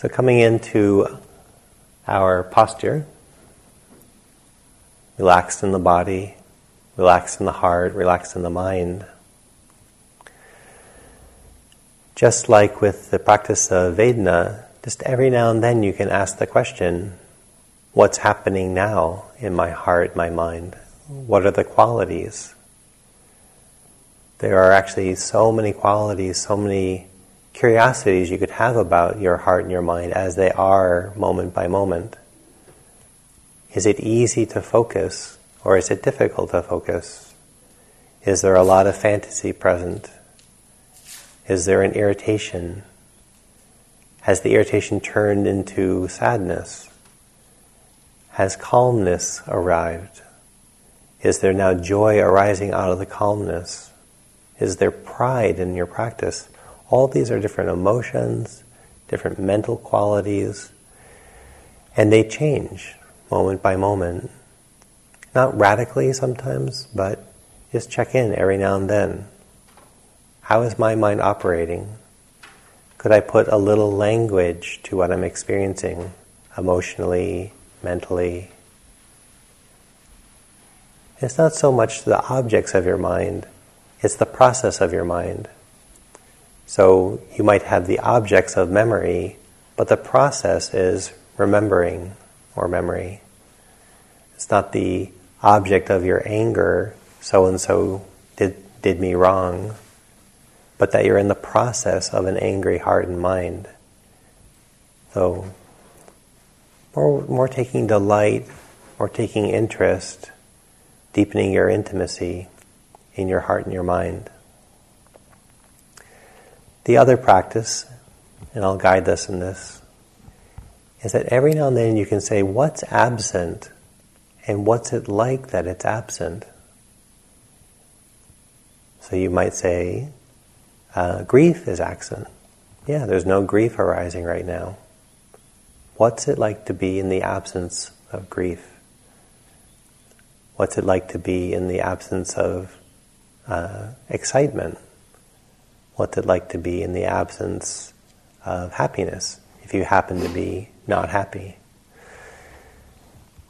So, coming into our posture, relaxed in the body, relaxed in the heart, relaxed in the mind. Just like with the practice of Vedana, just every now and then you can ask the question what's happening now in my heart, my mind? What are the qualities? There are actually so many qualities, so many curiosities you could have about your heart and your mind as they are moment by moment. Is it easy to focus or is it difficult to focus? Is there a lot of fantasy present? Is there an irritation? Has the irritation turned into sadness? Has calmness arrived? Is there now joy arising out of the calmness? Is there pride in your practice? All these are different emotions, different mental qualities, and they change moment by moment. Not radically sometimes, but just check in every now and then. How is my mind operating? Could I put a little language to what I'm experiencing emotionally, mentally? It's not so much the objects of your mind, it's the process of your mind. So you might have the objects of memory, but the process is remembering or memory. It's not the object of your anger, so and so did, did me wrong, but that you're in the process of an angry heart and mind. So, more, more taking delight, more taking interest, deepening your intimacy in your heart and your mind. The other practice, and I'll guide us in this, is that every now and then you can say, What's absent? And what's it like that it's absent? So you might say, uh, Grief is absent. Yeah, there's no grief arising right now. What's it like to be in the absence of grief? What's it like to be in the absence of uh, excitement? What's it like to be in the absence of happiness if you happen to be not happy.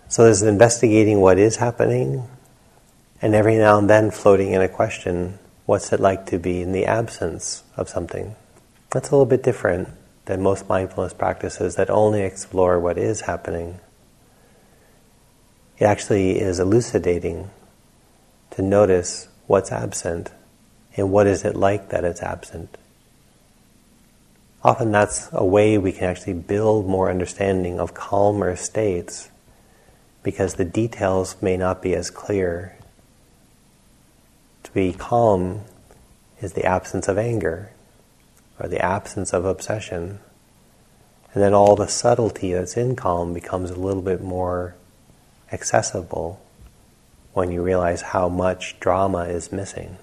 So there's investigating what is happening, and every now and then floating in a question what's it like to be in the absence of something? That's a little bit different than most mindfulness practices that only explore what is happening. It actually is elucidating to notice what's absent and what is it like that it's absent. Often that's a way we can actually build more understanding of calmer states because the details may not be as clear. To be calm is the absence of anger or the absence of obsession. And then all the subtlety that's in calm becomes a little bit more accessible when you realize how much drama is missing.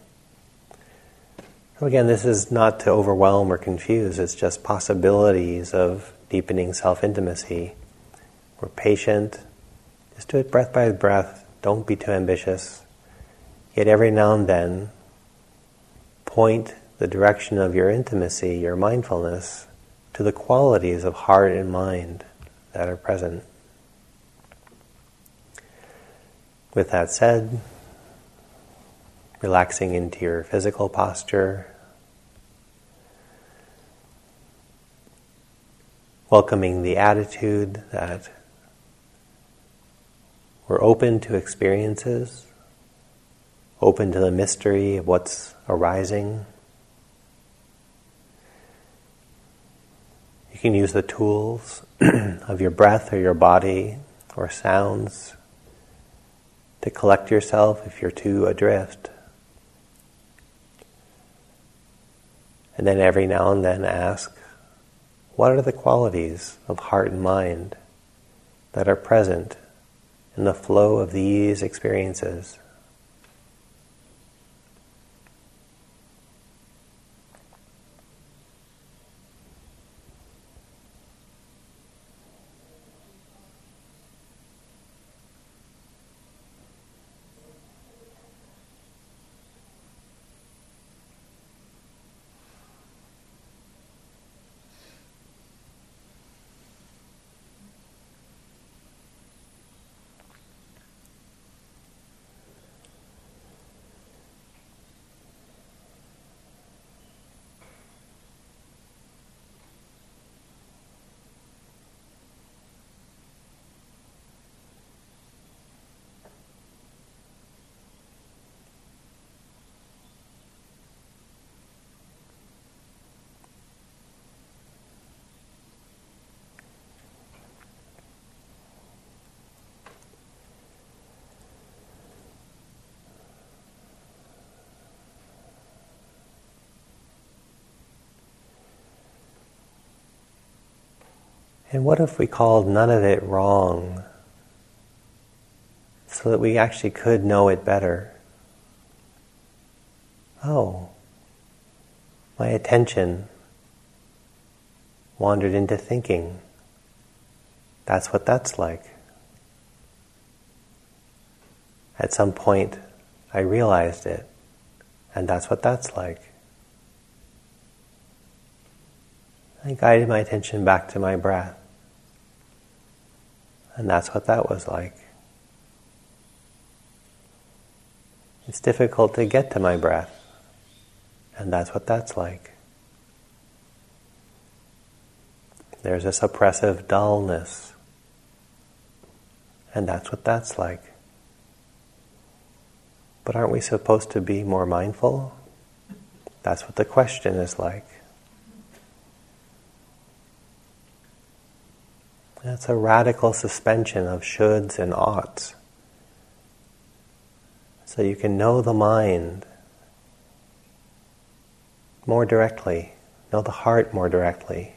Again, this is not to overwhelm or confuse, it's just possibilities of deepening self intimacy. We're patient, just do it breath by breath, don't be too ambitious. Yet every now and then, point the direction of your intimacy, your mindfulness, to the qualities of heart and mind that are present. With that said, relaxing into your physical posture, welcoming the attitude that we're open to experiences, open to the mystery of what's arising. You can use the tools of your breath or your body or sounds to collect yourself if you're too adrift. And then every now and then ask, what are the qualities of heart and mind that are present in the flow of these experiences? And what if we called none of it wrong so that we actually could know it better? Oh, my attention wandered into thinking. That's what that's like. At some point, I realized it, and that's what that's like. I guided my attention back to my breath, and that's what that was like. It's difficult to get to my breath, and that's what that's like. There's this oppressive dullness, and that's what that's like. But aren't we supposed to be more mindful? That's what the question is like. It's a radical suspension of shoulds and oughts. So you can know the mind more directly, know the heart more directly.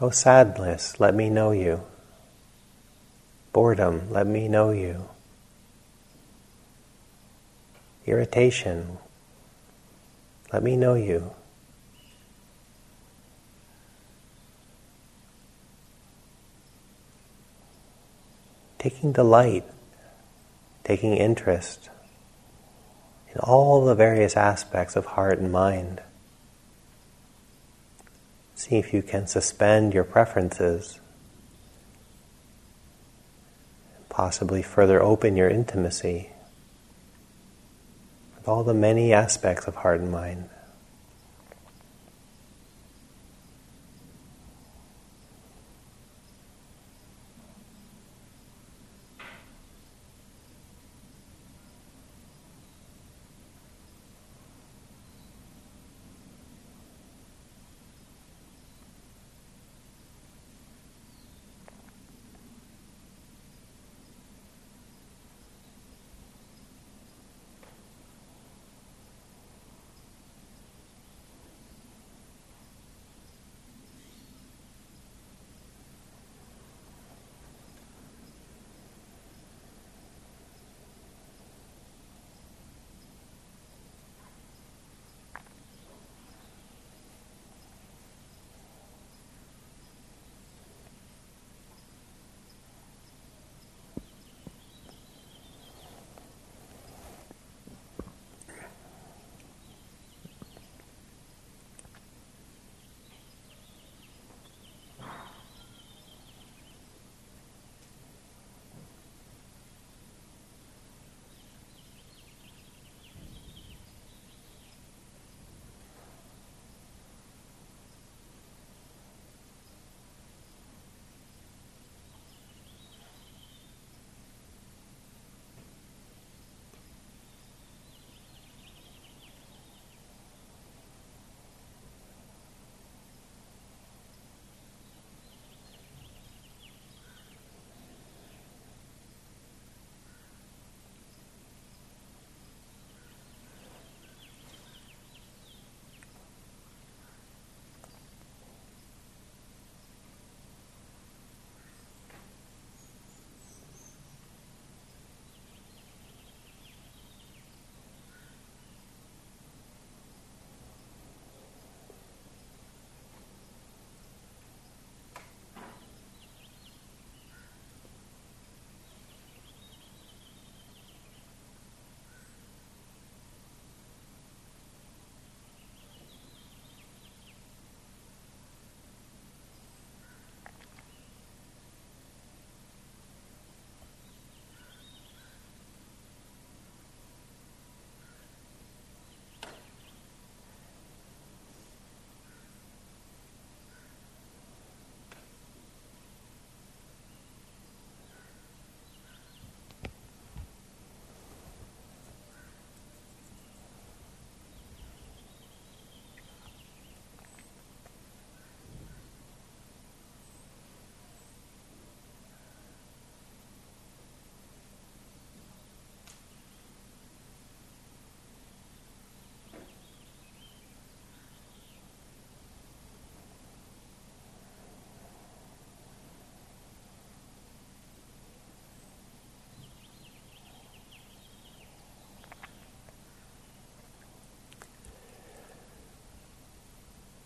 Oh, sadness, let me know you. Boredom, let me know you. Irritation, let me know you. Taking delight, taking interest in all the various aspects of heart and mind. See if you can suspend your preferences, possibly further open your intimacy with all the many aspects of heart and mind.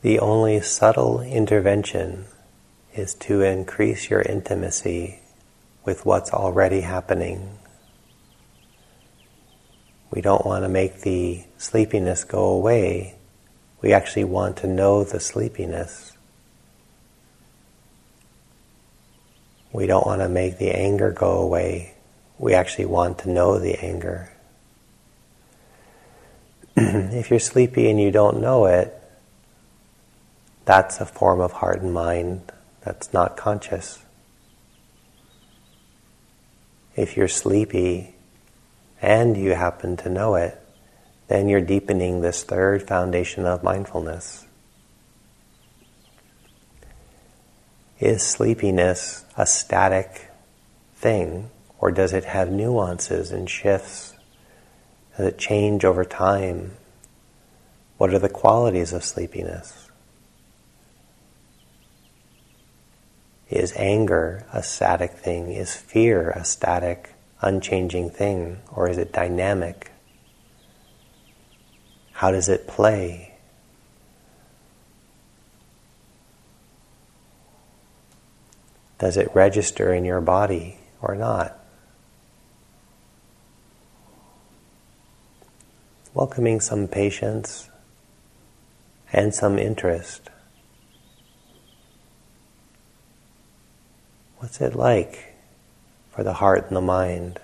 The only subtle intervention is to increase your intimacy with what's already happening. We don't want to make the sleepiness go away. We actually want to know the sleepiness. We don't want to make the anger go away. We actually want to know the anger. if you're sleepy and you don't know it, that's a form of heart and mind that's not conscious. If you're sleepy and you happen to know it, then you're deepening this third foundation of mindfulness. Is sleepiness a static thing, or does it have nuances and shifts? Does it change over time? What are the qualities of sleepiness? Is anger a static thing? Is fear a static, unchanging thing? Or is it dynamic? How does it play? Does it register in your body or not? Welcoming some patience and some interest. What's it like for the heart and the mind?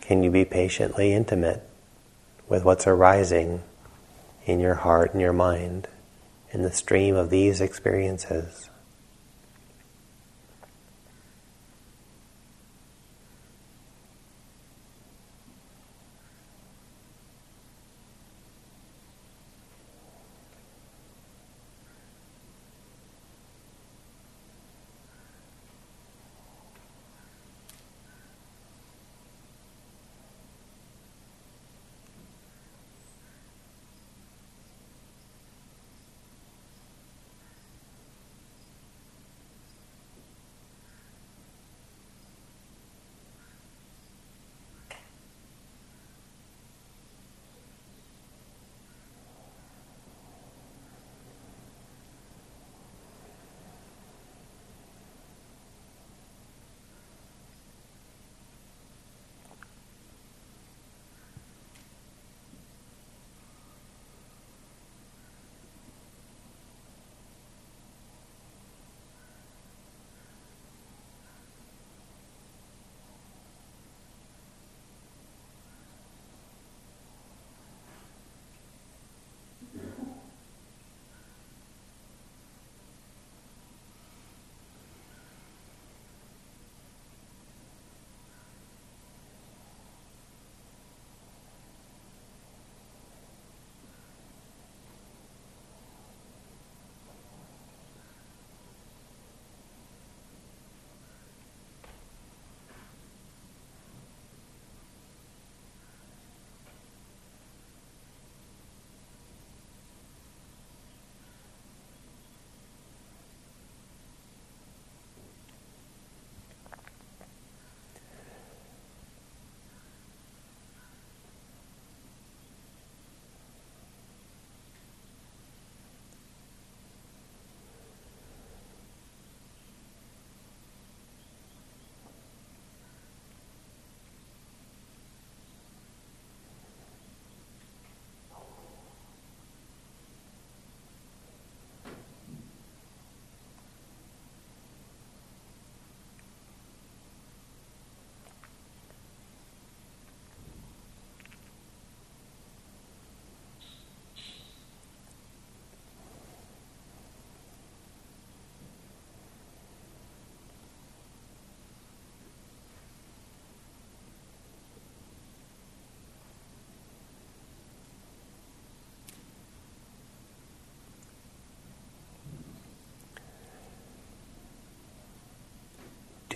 Can you be patiently intimate with what's arising in your heart and your mind in the stream of these experiences?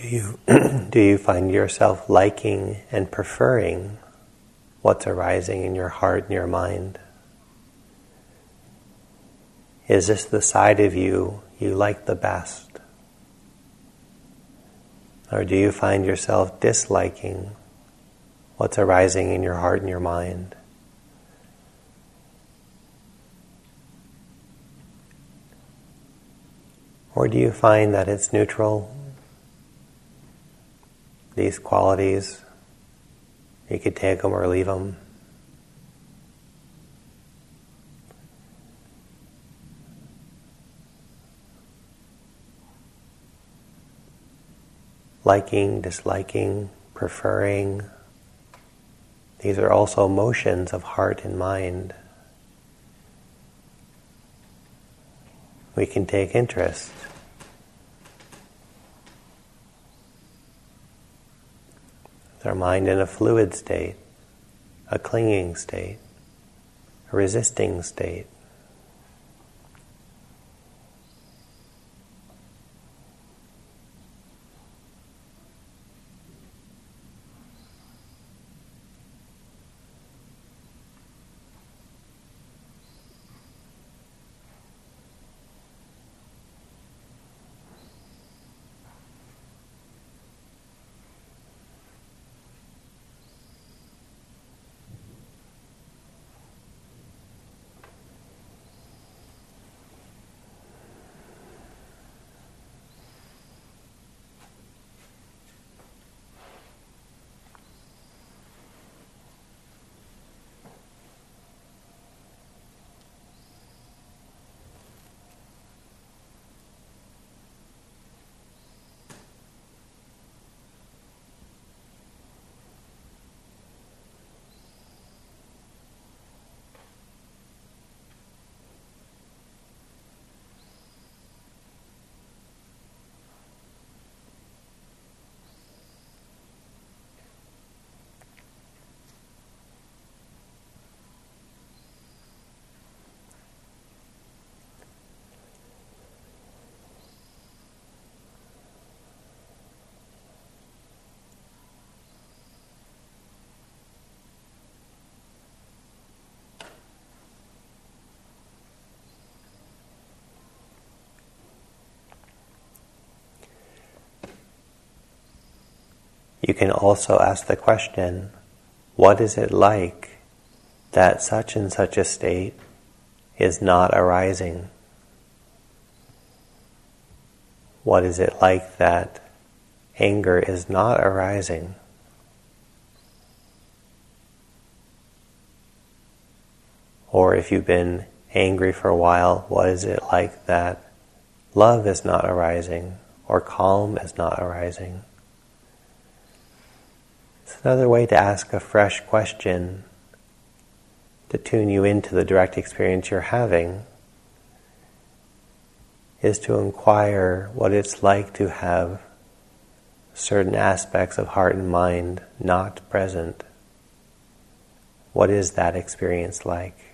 do you, do you find yourself liking and preferring what's arising in your heart and your mind? Is this the side of you you like the best? Or do you find yourself disliking what's arising in your heart and your mind? Or do you find that it's neutral these qualities, you could take them or leave them. Liking, disliking, preferring. These are also motions of heart and mind. We can take interest. Our mind in a fluid state, a clinging state, a resisting state? You can also ask the question, what is it like that such and such a state is not arising? What is it like that anger is not arising? Or if you've been angry for a while, what is it like that love is not arising or calm is not arising? It's another way to ask a fresh question to tune you into the direct experience you're having is to inquire what it's like to have certain aspects of heart and mind not present. What is that experience like?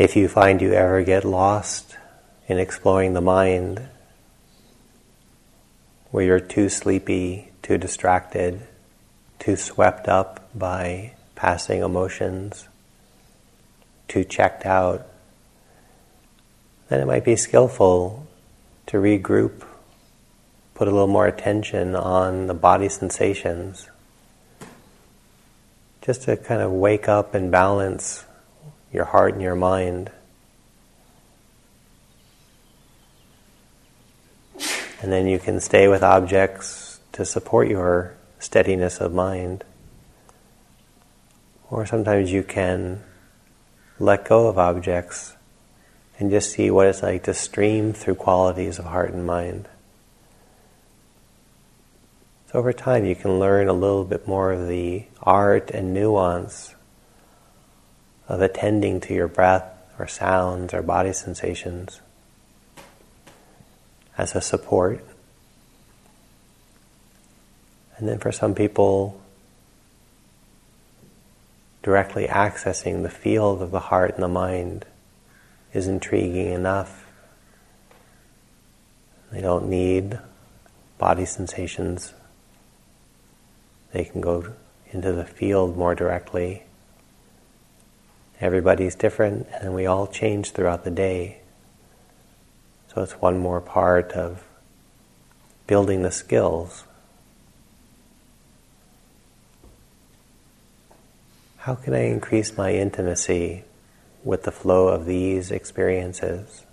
If you find you ever get lost in exploring the mind, where you're too sleepy, too distracted, too swept up by passing emotions, too checked out, then it might be skillful to regroup, put a little more attention on the body sensations, just to kind of wake up and balance your heart and your mind. And then you can stay with objects to support your steadiness of mind. Or sometimes you can let go of objects and just see what it's like to stream through qualities of heart and mind. So over time you can learn a little bit more of the art and nuance of attending to your breath or sounds or body sensations as a support. And then for some people, directly accessing the field of the heart and the mind is intriguing enough. They don't need body sensations. They can go into the field more directly Everybody's different and we all change throughout the day. So it's one more part of building the skills. How can I increase my intimacy with the flow of these experiences?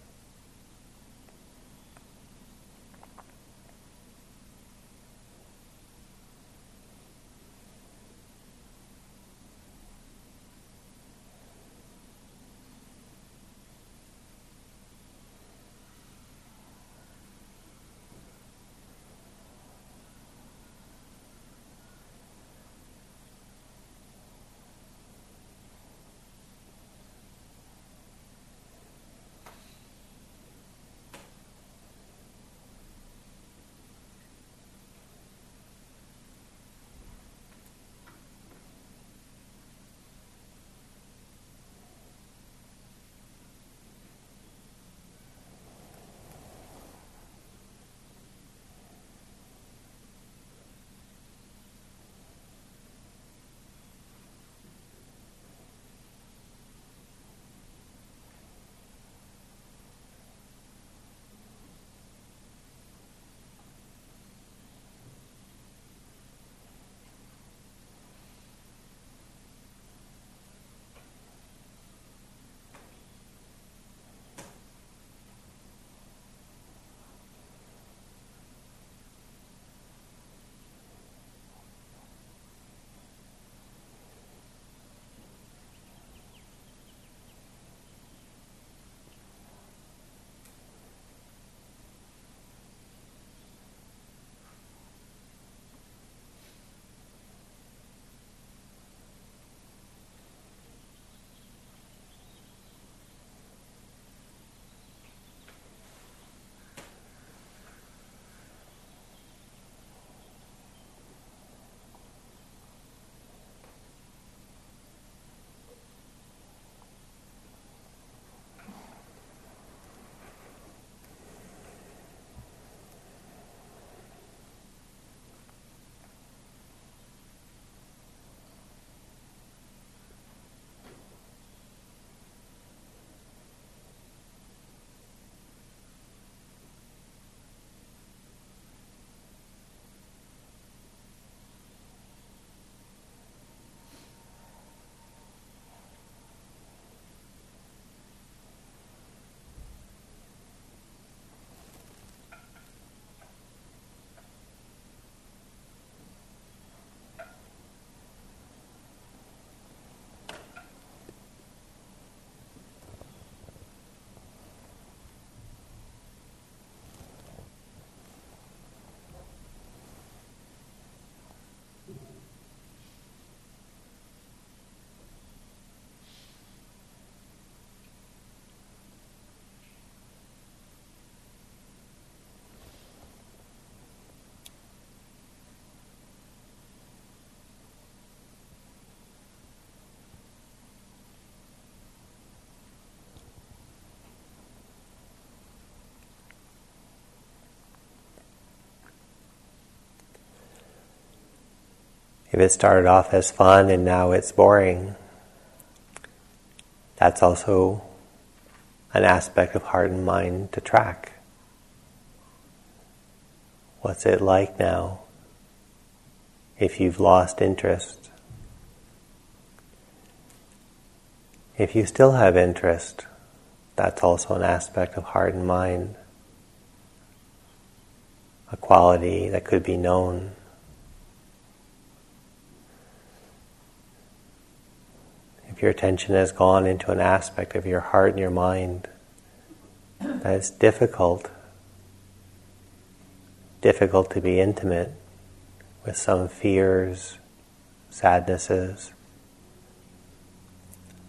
If it started off as fun and now it's boring, that's also an aspect of heart and mind to track. What's it like now if you've lost interest? If you still have interest, that's also an aspect of heart and mind, a quality that could be known. Your attention has gone into an aspect of your heart and your mind that is difficult, difficult to be intimate with some fears, sadnesses,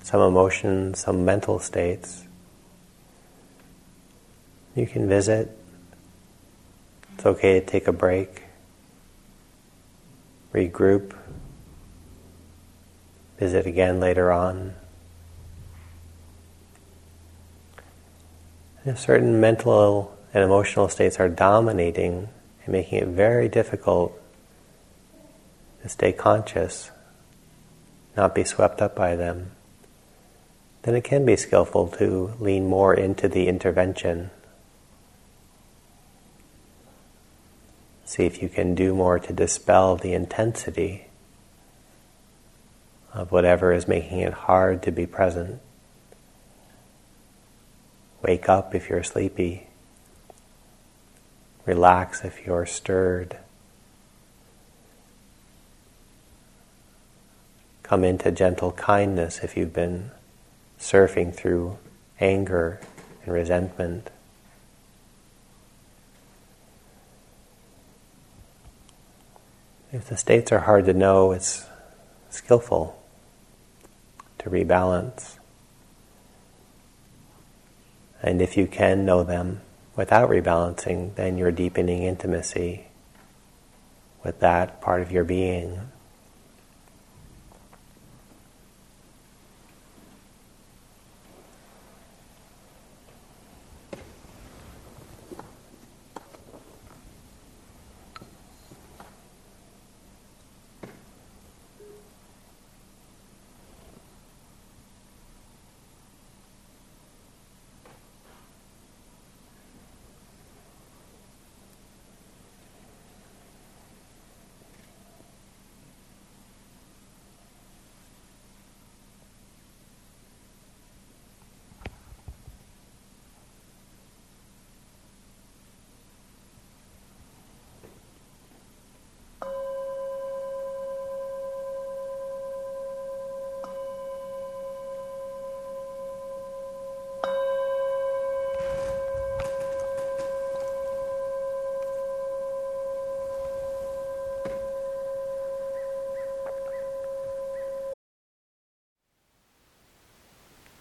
some emotions, some mental states, you can visit. It's okay to take a break, regroup, visit again later on. if certain mental and emotional states are dominating and making it very difficult to stay conscious, not be swept up by them, then it can be skillful to lean more into the intervention See if you can do more to dispel the intensity of whatever is making it hard to be present. Wake up if you're sleepy. Relax if you're stirred. Come into gentle kindness if you've been surfing through anger and resentment. If the states are hard to know, it's skillful to rebalance. And if you can know them without rebalancing, then you're deepening intimacy with that part of your being.